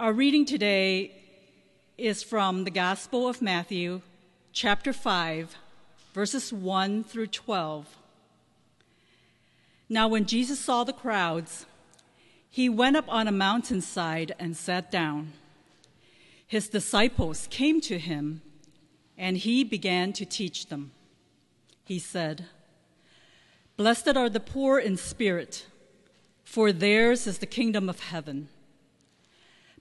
Our reading today is from the Gospel of Matthew, chapter 5, verses 1 through 12. Now, when Jesus saw the crowds, he went up on a mountainside and sat down. His disciples came to him, and he began to teach them. He said, Blessed are the poor in spirit, for theirs is the kingdom of heaven.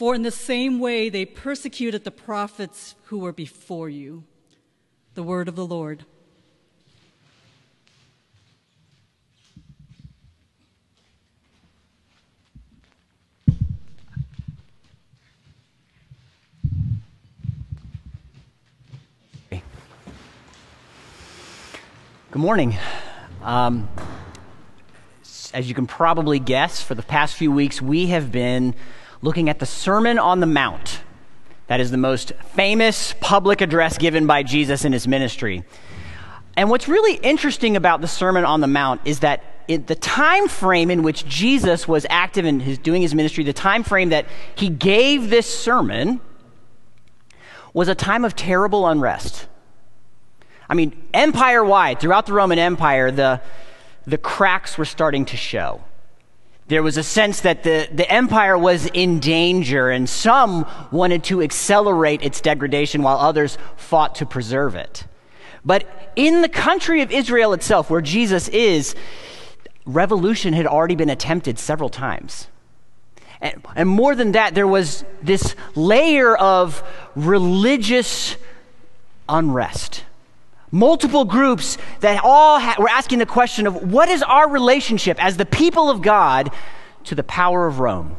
for in the same way they persecuted the prophets who were before you. The word of the Lord. Good morning. Um, as you can probably guess, for the past few weeks, we have been looking at the Sermon on the Mount. That is the most famous public address given by Jesus in his ministry. And what's really interesting about the Sermon on the Mount is that in the time frame in which Jesus was active in his doing his ministry, the time frame that he gave this sermon was a time of terrible unrest. I mean, empire wide, throughout the Roman Empire, the, the cracks were starting to show. There was a sense that the, the empire was in danger, and some wanted to accelerate its degradation while others fought to preserve it. But in the country of Israel itself, where Jesus is, revolution had already been attempted several times. And, and more than that, there was this layer of religious unrest multiple groups that all ha- were asking the question of what is our relationship as the people of God to the power of Rome?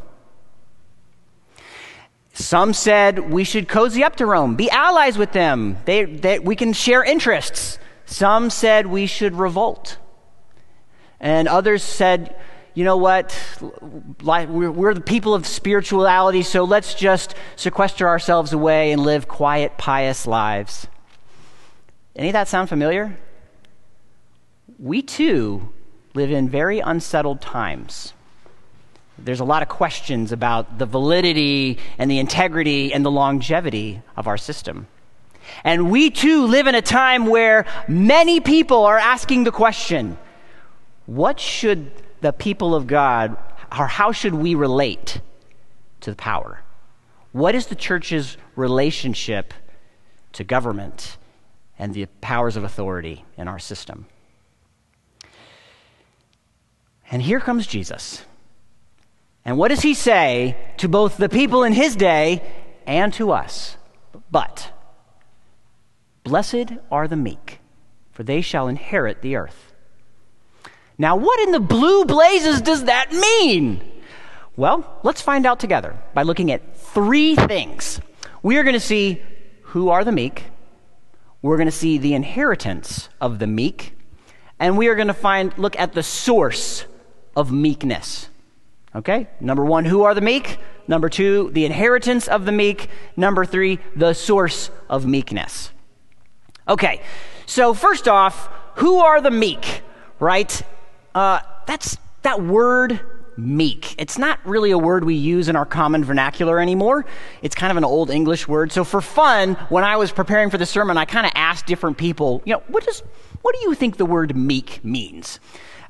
Some said we should cozy up to Rome, be allies with them, they, they, we can share interests. Some said we should revolt. And others said, you know what, we're, we're the people of spirituality, so let's just sequester ourselves away and live quiet, pious lives. Any of that sound familiar? We too live in very unsettled times. There's a lot of questions about the validity and the integrity and the longevity of our system. And we too live in a time where many people are asking the question what should the people of God, or how should we relate to the power? What is the church's relationship to government and the powers of authority in our system. And here comes Jesus. And what does he say to both the people in his day and to us? But, blessed are the meek, for they shall inherit the earth. Now, what in the blue blazes does that mean? Well, let's find out together by looking at three things. We are going to see who are the meek, we're going to see the inheritance of the meek, and we are going to find look at the source of meekness. Okay? Number 1, who are the meek? Number 2, the inheritance of the meek. Number 3, the source of meekness. Okay. So first off, who are the meek? Right? Uh, that's that word meek. It's not really a word we use in our common vernacular anymore. It's kind of an old English word. So for fun, when I was preparing for the sermon, I kind of asked different people, you know, what does what do you think the word meek means?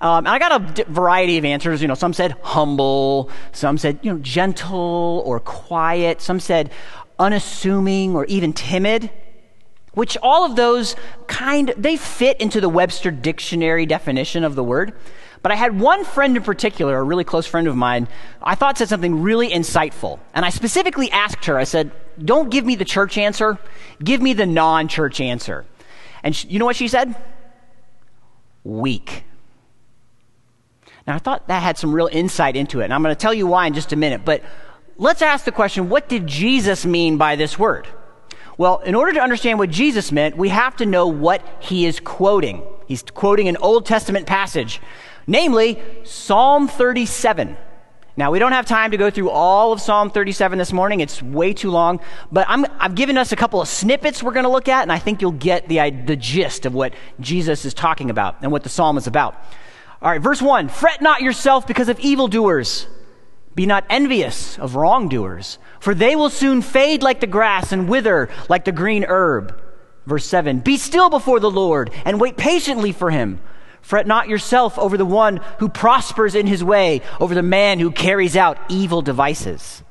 Um, and I got a d- variety of answers. You know, some said humble, some said you know gentle or quiet, some said unassuming, or even timid, which all of those kind they fit into the Webster dictionary definition of the word. But I had one friend in particular, a really close friend of mine, I thought said something really insightful. And I specifically asked her, I said, Don't give me the church answer, give me the non church answer. And she, you know what she said? Weak. Now, I thought that had some real insight into it, and I'm going to tell you why in just a minute. But let's ask the question what did Jesus mean by this word? Well, in order to understand what Jesus meant, we have to know what he is quoting. He's quoting an Old Testament passage namely Psalm 37. Now, we don't have time to go through all of Psalm 37 this morning. It's way too long. But i have given us a couple of snippets we're going to look at, and I think you'll get the, the gist of what Jesus is talking about and what the psalm is about. All right, verse 1 Fret not yourself because of evildoers. Be not envious of wrongdoers, for they will soon fade like the grass and wither like the green herb. Verse 7 Be still before the Lord and wait patiently for him. Fret not yourself over the one who prospers in his way, over the man who carries out evil devices.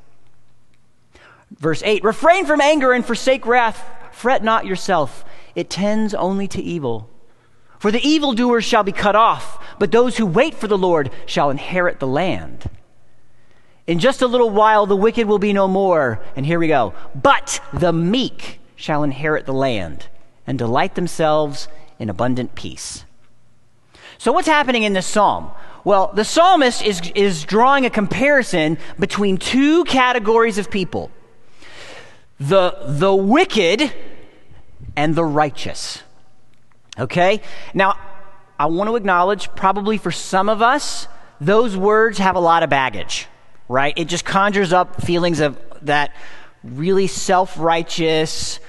Verse 8 Refrain from anger and forsake wrath. Fret not yourself, it tends only to evil. For the evildoers shall be cut off, but those who wait for the Lord shall inherit the land. In just a little while, the wicked will be no more. And here we go. But the meek shall inherit the land and delight themselves in abundant peace. So, what's happening in this psalm? Well, the psalmist is, is drawing a comparison between two categories of people the, the wicked and the righteous. Okay? Now, I want to acknowledge, probably for some of us, those words have a lot of baggage, right? It just conjures up feelings of that really self righteous,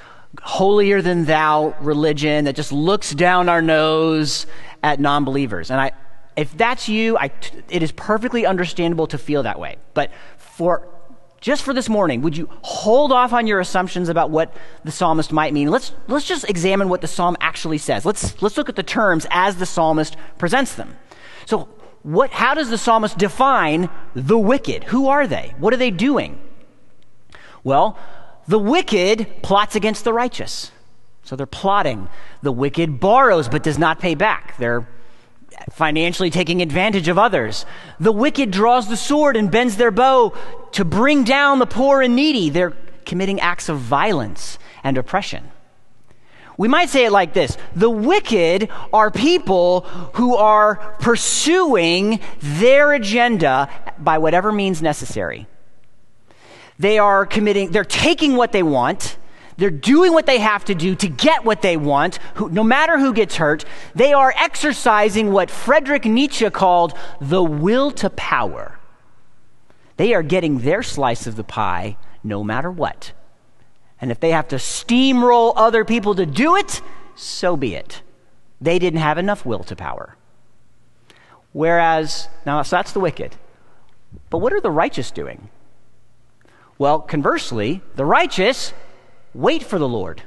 holier than thou religion that just looks down our nose at non believers. And I, if that's you, I, it is perfectly understandable to feel that way. But for just for this morning, would you hold off on your assumptions about what the psalmist might mean? Let's, let's just examine what the psalm actually says. Let's, let's look at the terms as the psalmist presents them. So, what, how does the psalmist define the wicked? Who are they? What are they doing? Well, the wicked plots against the righteous. So they're plotting. The wicked borrows but does not pay back. They're financially taking advantage of others. The wicked draws the sword and bends their bow to bring down the poor and needy. They're committing acts of violence and oppression. We might say it like this The wicked are people who are pursuing their agenda by whatever means necessary. They are committing, they're taking what they want they're doing what they have to do to get what they want, who, no matter who gets hurt. They are exercising what Friedrich Nietzsche called the will to power. They are getting their slice of the pie no matter what. And if they have to steamroll other people to do it, so be it. They didn't have enough will to power. Whereas, now, so that's the wicked. But what are the righteous doing? Well, conversely, the righteous wait for the Lord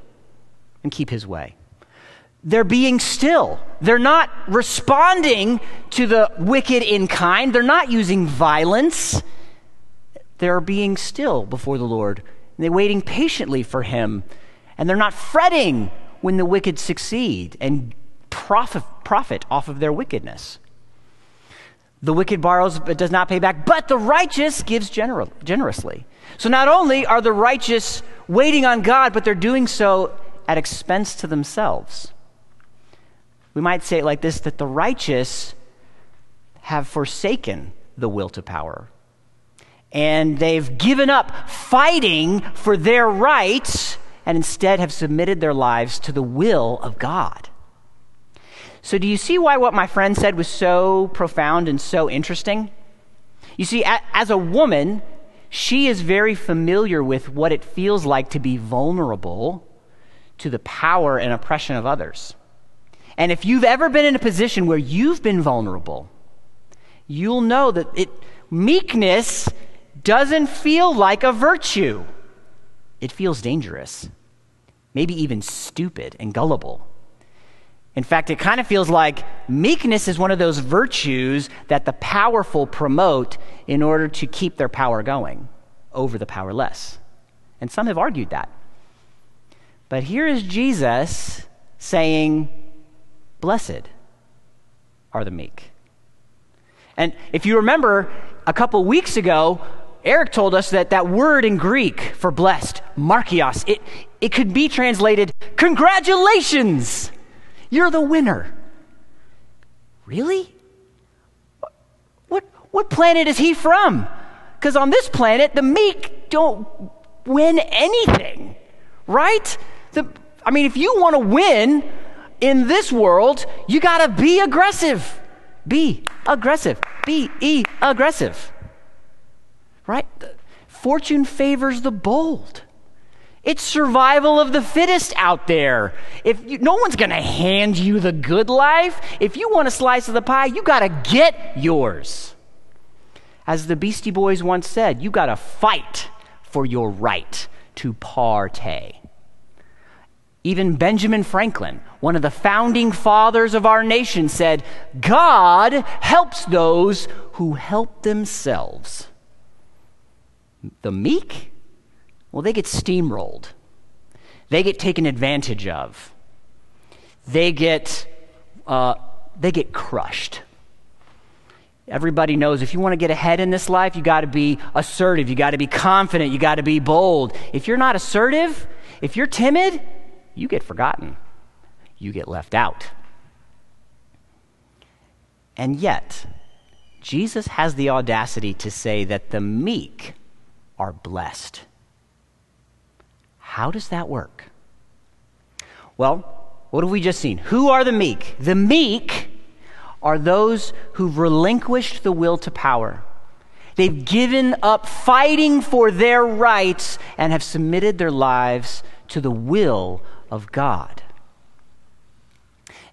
and keep his way. They're being still. They're not responding to the wicked in kind. They're not using violence. They're being still before the Lord. And They're waiting patiently for him. And they're not fretting when the wicked succeed and profit, profit off of their wickedness. The wicked borrows but does not pay back, but the righteous gives gener- generously. So not only are the righteous waiting on God, but they're doing so at expense to themselves. We might say it like this that the righteous have forsaken the will to power. And they've given up fighting for their rights and instead have submitted their lives to the will of God. So, do you see why what my friend said was so profound and so interesting? You see, as a woman, she is very familiar with what it feels like to be vulnerable to the power and oppression of others. And if you've ever been in a position where you've been vulnerable, you'll know that it, meekness doesn't feel like a virtue. It feels dangerous, maybe even stupid and gullible. In fact, it kind of feels like meekness is one of those virtues that the powerful promote in order to keep their power going over the powerless. And some have argued that. But here is Jesus saying, Blessed are the meek. And if you remember a couple weeks ago, Eric told us that that word in Greek for blessed, makarios, it, it could be translated, Congratulations! You're the winner. Really? What, what planet is he from? Because on this planet, the meek don't win anything, right? The, I mean, if you want to win in this world, you got to be aggressive. Be aggressive. Be e aggressive. Right? Fortune favors the bold. It's survival of the fittest out there. If you, no one's going to hand you the good life, if you want a slice of the pie, you got to get yours. As the Beastie Boys once said, you got to fight for your right to partay. Even Benjamin Franklin, one of the founding fathers of our nation, said, God helps those who help themselves. The meek well, they get steamrolled, they get taken advantage of, they get, uh, they get crushed. Everybody knows if you want to get ahead in this life, you got to be assertive, you got to be confident, you got to be bold. If you're not assertive, if you're timid, you get forgotten, you get left out. And yet, Jesus has the audacity to say that the meek are blessed. How does that work? Well, what have we just seen? Who are the meek? The meek are those who've relinquished the will to power. They've given up fighting for their rights and have submitted their lives to the will of God.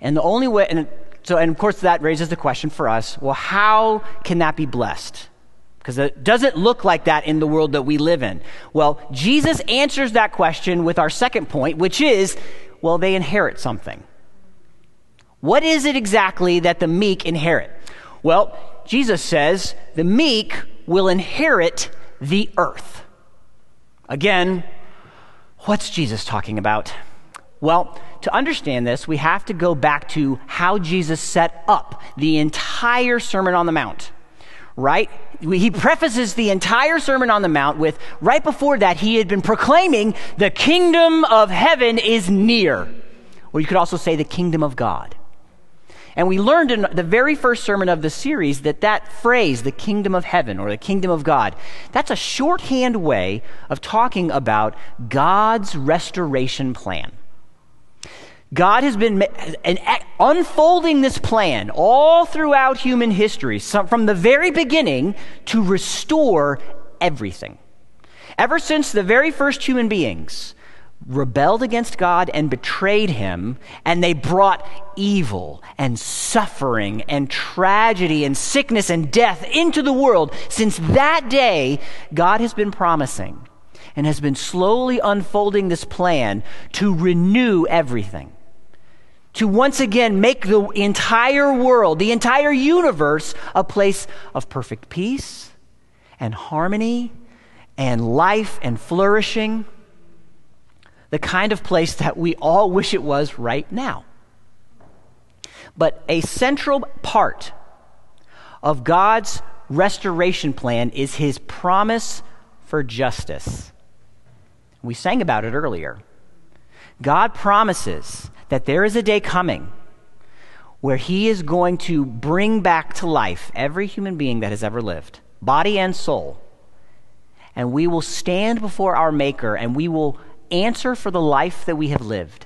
And the only way, and so, and of course, that raises the question for us well, how can that be blessed? Because it doesn't look like that in the world that we live in. Well, Jesus answers that question with our second point, which is well, they inherit something. What is it exactly that the meek inherit? Well, Jesus says the meek will inherit the earth. Again, what's Jesus talking about? Well, to understand this, we have to go back to how Jesus set up the entire Sermon on the Mount right? He prefaces the entire Sermon on the Mount with right before that, he had been proclaiming the kingdom of heaven is near. Or you could also say the kingdom of God. And we learned in the very first sermon of the series that that phrase, the kingdom of heaven or the kingdom of God, that's a shorthand way of talking about God's restoration plan. God has been unfolding this plan all throughout human history, from the very beginning, to restore everything. Ever since the very first human beings rebelled against God and betrayed him, and they brought evil and suffering and tragedy and sickness and death into the world, since that day, God has been promising and has been slowly unfolding this plan to renew everything to once again make the entire world, the entire universe, a place of perfect peace and harmony and life and flourishing. The kind of place that we all wish it was right now. But a central part of God's restoration plan is his promise for justice. We sang about it earlier. God promises that there is a day coming where he is going to bring back to life every human being that has ever lived, body and soul. And we will stand before our Maker and we will answer for the life that we have lived.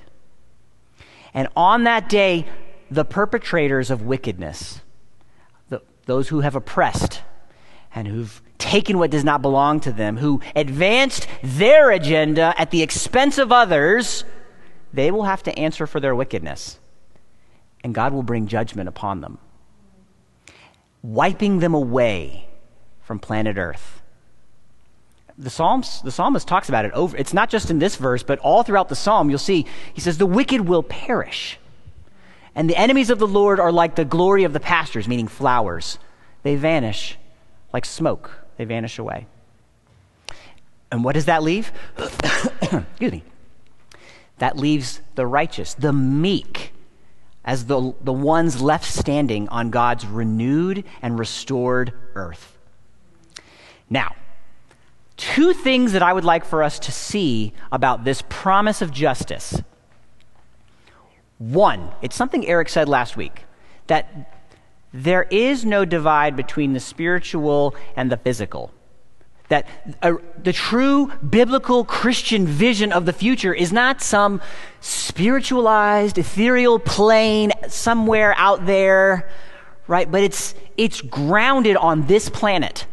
And on that day, the perpetrators of wickedness, the, those who have oppressed and who've taken what does not belong to them, who advanced their agenda at the expense of others, they will have to answer for their wickedness, and God will bring judgment upon them, wiping them away from planet Earth. The Psalms, the psalmist talks about it over. It's not just in this verse, but all throughout the psalm, you'll see he says, The wicked will perish. And the enemies of the Lord are like the glory of the pastures, meaning flowers. They vanish like smoke, they vanish away. And what does that leave? Excuse me. That leaves the righteous, the meek, as the, the ones left standing on God's renewed and restored earth. Now, two things that I would like for us to see about this promise of justice. One, it's something Eric said last week that there is no divide between the spiritual and the physical. That uh, the true biblical Christian vision of the future is not some spiritualized, ethereal plane somewhere out there, right? But it's, it's grounded on this planet.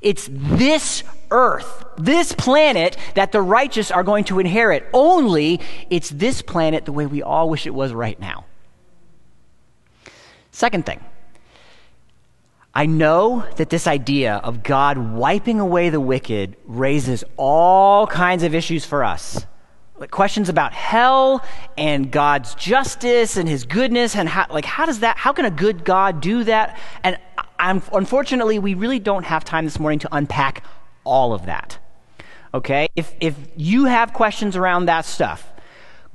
It's this earth, this planet that the righteous are going to inherit. Only it's this planet the way we all wish it was right now. Second thing, I know that this idea of God wiping away the wicked raises all kinds of issues for us. Like questions about hell and God's justice and his goodness and how like how does that how can a good God do that? And I'm, unfortunately we really don't have time this morning to unpack all of that. Okay? If if you have questions around that stuff,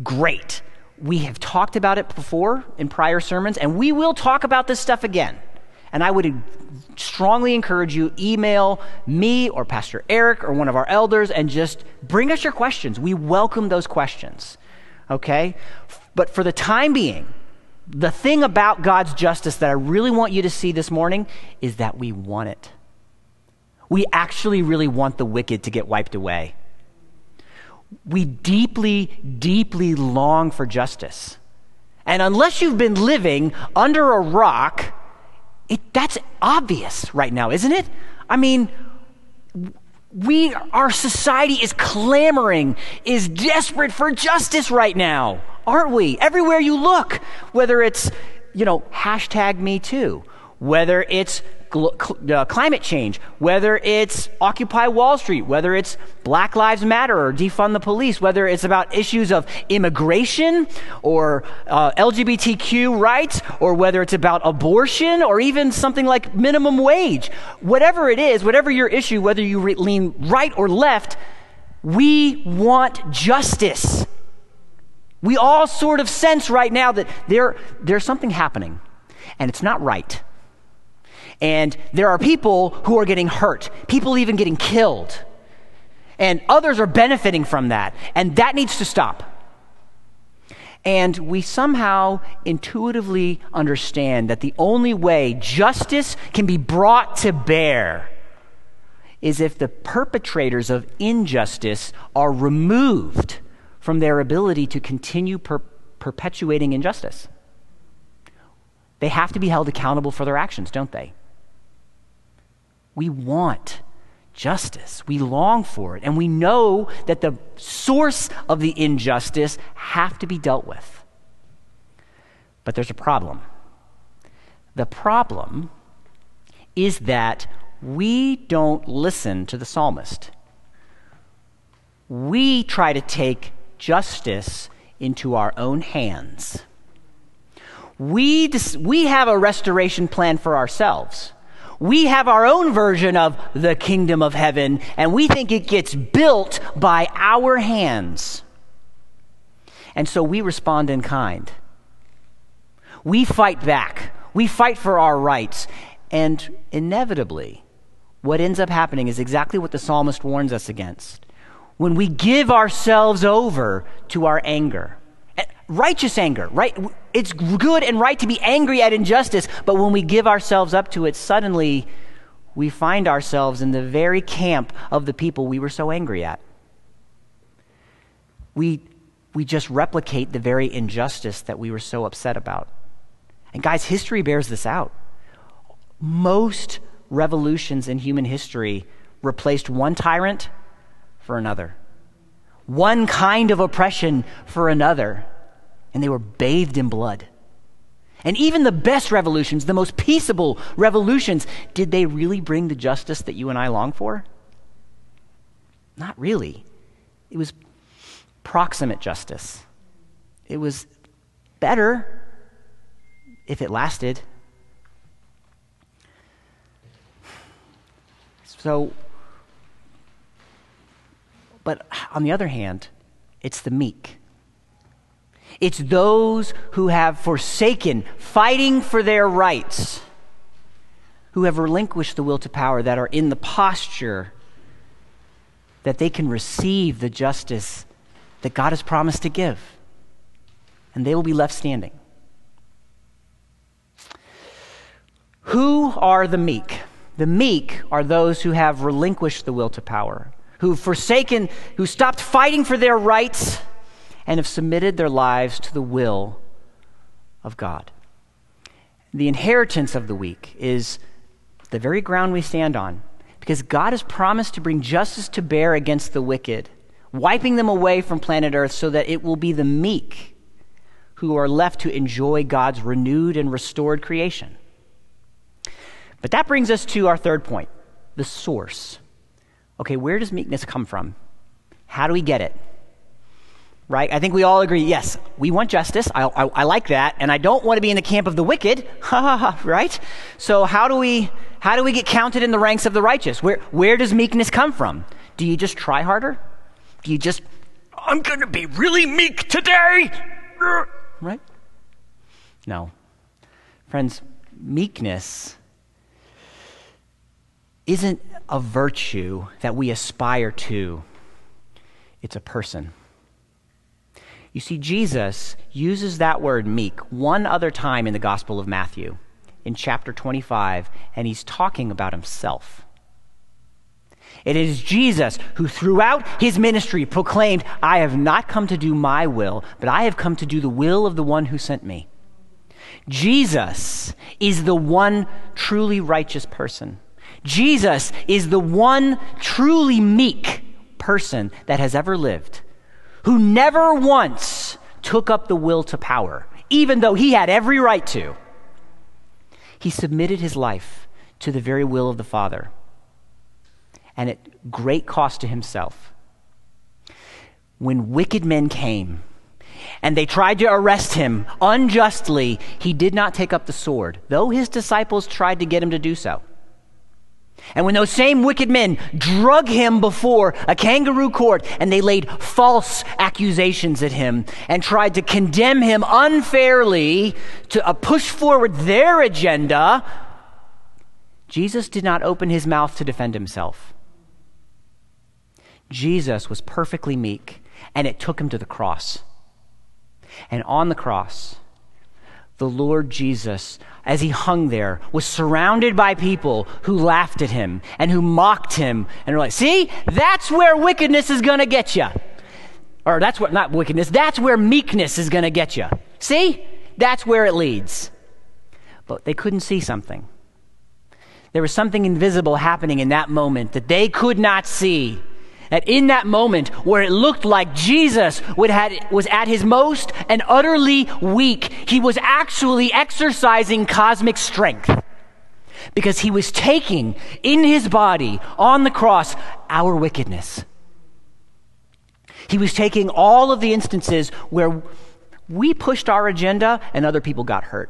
great. We have talked about it before in prior sermons and we will talk about this stuff again. And I would strongly encourage you email me or Pastor Eric or one of our elders and just bring us your questions. We welcome those questions. Okay? But for the time being, the thing about God's justice that I really want you to see this morning is that we want it. We actually really want the wicked to get wiped away. We deeply, deeply long for justice. And unless you've been living under a rock, it, that's obvious right now, isn't it? I mean, we, our society is clamoring, is desperate for justice right now, aren't we? Everywhere you look, whether it's, you know, hashtag me too, whether it's uh, climate change, whether it's Occupy Wall Street, whether it's Black Lives Matter or defund the police, whether it's about issues of immigration or uh, LGBTQ rights, or whether it's about abortion or even something like minimum wage. Whatever it is, whatever your issue, whether you re- lean right or left, we want justice. We all sort of sense right now that there, there's something happening, and it's not right. And there are people who are getting hurt, people even getting killed. And others are benefiting from that. And that needs to stop. And we somehow intuitively understand that the only way justice can be brought to bear is if the perpetrators of injustice are removed from their ability to continue per- perpetuating injustice. They have to be held accountable for their actions, don't they? We want justice. We long for it. And we know that the source of the injustice have to be dealt with. But there's a problem. The problem is that we don't listen to the psalmist. We try to take justice into our own hands. We, dis- we have a restoration plan for ourselves we have our own version of the kingdom of heaven, and we think it gets built by our hands. And so we respond in kind. We fight back. We fight for our rights. And inevitably, what ends up happening is exactly what the psalmist warns us against. When we give ourselves over to our anger, righteous anger, right? It's good and right to be angry at injustice, but when we give ourselves up to it, suddenly we find ourselves in the very camp of the people we were so angry at. We, we just replicate the very injustice that we were so upset about. And guys, history bears this out. Most revolutions in human history replaced one tyrant for another, one kind of oppression for another and they were bathed in blood. And even the best revolutions, the most peaceable revolutions, did they really bring the justice that you and I long for? Not really. It was proximate justice. It was better if it lasted. So, But on the other hand, it's the meek. It's those who have forsaken fighting for their rights, who have relinquished the will to power, that are in the posture that they can receive the justice that God has promised to give. And they will be left standing. Who are the meek? The meek are those who have relinquished the will to power, who've forsaken, who stopped fighting for their rights, and have submitted their lives to the will of God. The inheritance of the weak is the very ground we stand on, because God has promised to bring justice to bear against the wicked, wiping them away from planet Earth so that it will be the meek who are left to enjoy God's renewed and restored creation. But that brings us to our third point the source. Okay, where does meekness come from? How do we get it? Right? I think we all agree yes, we want justice. I, I, I like that. And I don't want to be in the camp of the wicked. Right? So, how do we. How do we get counted in the ranks of the righteous? Where, where does meekness come from? Do you just try harder? Do you just, I'm going to be really meek today? Right? No. Friends, meekness isn't a virtue that we aspire to, it's a person. You see, Jesus uses that word meek one other time in the Gospel of Matthew, in chapter 25, and he's talking about himself. It is Jesus who, throughout his ministry, proclaimed, I have not come to do my will, but I have come to do the will of the one who sent me. Jesus is the one truly righteous person. Jesus is the one truly meek person that has ever lived, who never once took up the will to power, even though he had every right to. He submitted his life to the very will of the Father, and at great cost to himself. When wicked men came, and they tried to arrest him unjustly, he did not take up the sword, though his disciples tried to get him to do so. And when those same wicked men drug him before a kangaroo court and they laid false accusations at him and tried to condemn him unfairly to uh, push forward their agenda, Jesus did not open his mouth to defend himself. Jesus was perfectly meek, and it took him to the cross. And on the cross, the Lord Jesus, as he hung there, was surrounded by people who laughed at him and who mocked him and were like, see, that's where wickedness is going to get you. Or that's what, not wickedness, that's where meekness is going to get you. See? That's where it leads. But they couldn't see something. There was something invisible happening in that moment that they could not see that in that moment where it looked like Jesus had, was at his most and utterly weak, he was actually exercising cosmic strength. Because he was taking in his body on the cross our wickedness. He was taking all of the instances where we pushed our agenda and other people got hurt,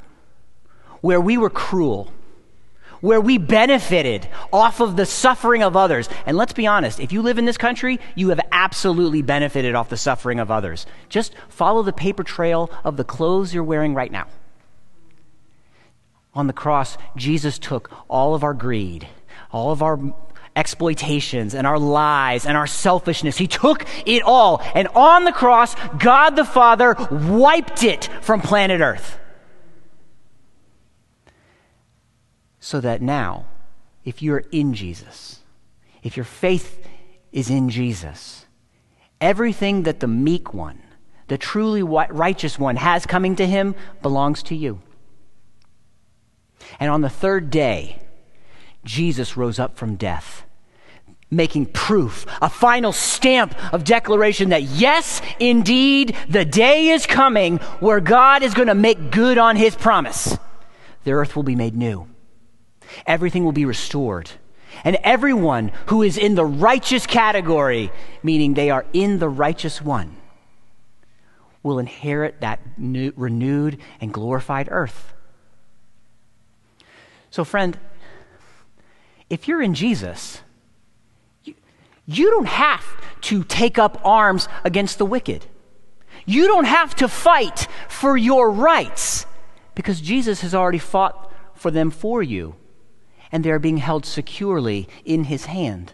where we were cruel where we benefited off of the suffering of others. And let's be honest, if you live in this country, you have absolutely benefited off the suffering of others. Just follow the paper trail of the clothes you're wearing right now. On the cross, Jesus took all of our greed, all of our exploitations and our lies and our selfishness. He took it all. And on the cross, God the Father wiped it from planet Earth. So that now, if you're in Jesus, if your faith is in Jesus, everything that the meek one, the truly righteous one, has coming to him belongs to you. And on the third day, Jesus rose up from death, making proof, a final stamp of declaration that yes, indeed, the day is coming where God is going to make good on his promise. The earth will be made new everything will be restored. And everyone who is in the righteous category, meaning they are in the righteous one, will inherit that new, renewed and glorified earth. So, friend, if you're in Jesus, you, You don't have to take up arms against the wicked. You don't have to fight for your rights because Jesus has already fought for them for you, and they are being held securely in his hand.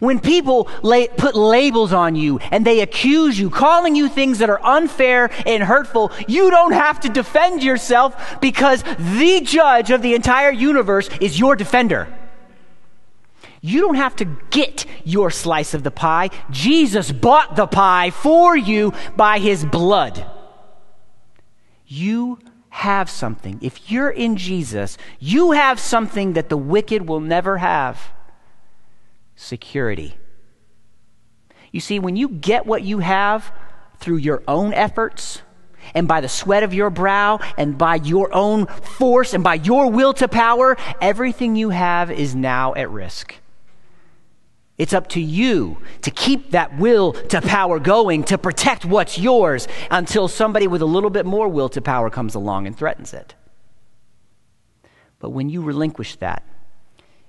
When people lay, put labels on you and they accuse you, calling you things that are unfair and hurtful, you don't have to defend yourself because the judge of the entire universe is your defender. You don't have to get your slice of the pie. Jesus bought the pie for you by his blood. You have something. If you're in Jesus, you have something that the wicked will never have security. You see, when you get what you have through your own efforts, and by the sweat of your brow, and by your own force, and by your will to power, everything you have is now at risk. It's up to you to keep that will to power going, to protect what's yours until somebody with a little bit more will to power comes along and threatens it. But when you relinquish that,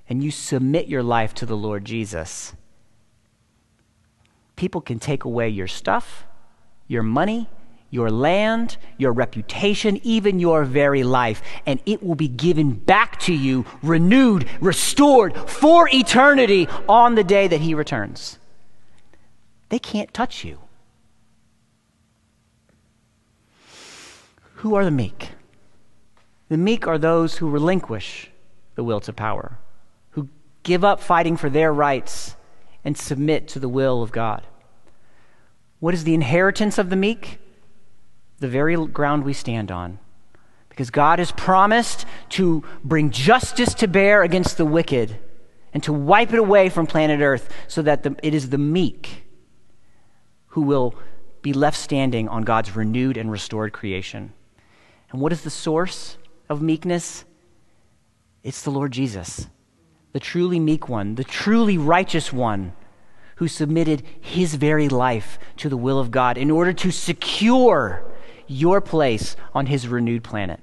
and you submit your life to the Lord Jesus, people can take away your stuff, your money, your land, your reputation, even your very life, and it will be given back to you, renewed, restored for eternity on the day that He returns. They can't touch you. Who are the meek? The meek are those who relinquish the will to power who give up fighting for their rights and submit to the will of God. What is the inheritance of the meek? The very ground we stand on. Because God has promised to bring justice to bear against the wicked and to wipe it away from planet Earth so that the, it is the meek who will be left standing on God's renewed and restored creation. And what is the source of meekness? It's the Lord Jesus the truly meek one, the truly righteous one, who submitted his very life to the will of God in order to secure your place on his renewed planet.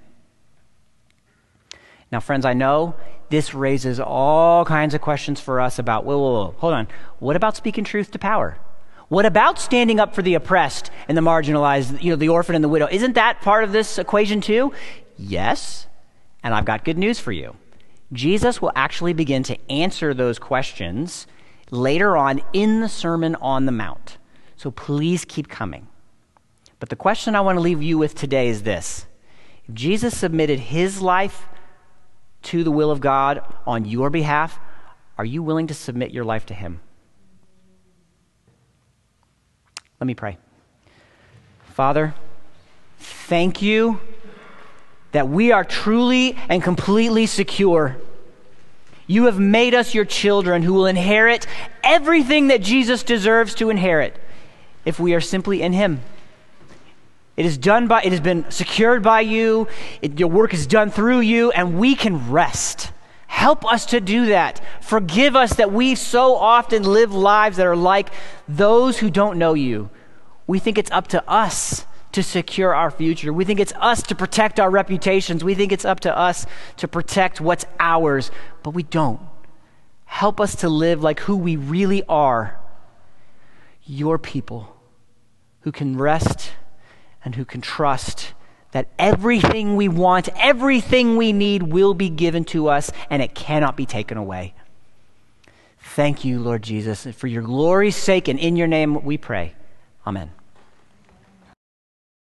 Now, friends, I know this raises all kinds of questions for us about, whoa, whoa, whoa, hold on. What about speaking truth to power? What about standing up for the oppressed and the marginalized, you know, the orphan and the widow? Isn't that part of this equation too? Yes. And I've got good news for you. Jesus will actually begin to answer those questions later on in the Sermon on the Mount. So please keep coming. But the question I want to leave you with today is this If Jesus submitted his life to the will of God on your behalf, are you willing to submit your life to him? Let me pray. Father, thank you that we are truly and completely secure. You have made us your children who will inherit everything that Jesus deserves to inherit if we are simply in him. It is done by it has been secured by you. It, your work is done through you and we can rest. Help us to do that. Forgive us that we so often live lives that are like those who don't know you. We think it's up to us to secure our future. We think it's us to protect our reputations. We think it's up to us to protect what's ours, but we don't. Help us to live like who we really are your people who can rest and who can trust that everything we want, everything we need will be given to us and it cannot be taken away. Thank you, Lord Jesus. For your glory's sake and in your name we pray. Amen.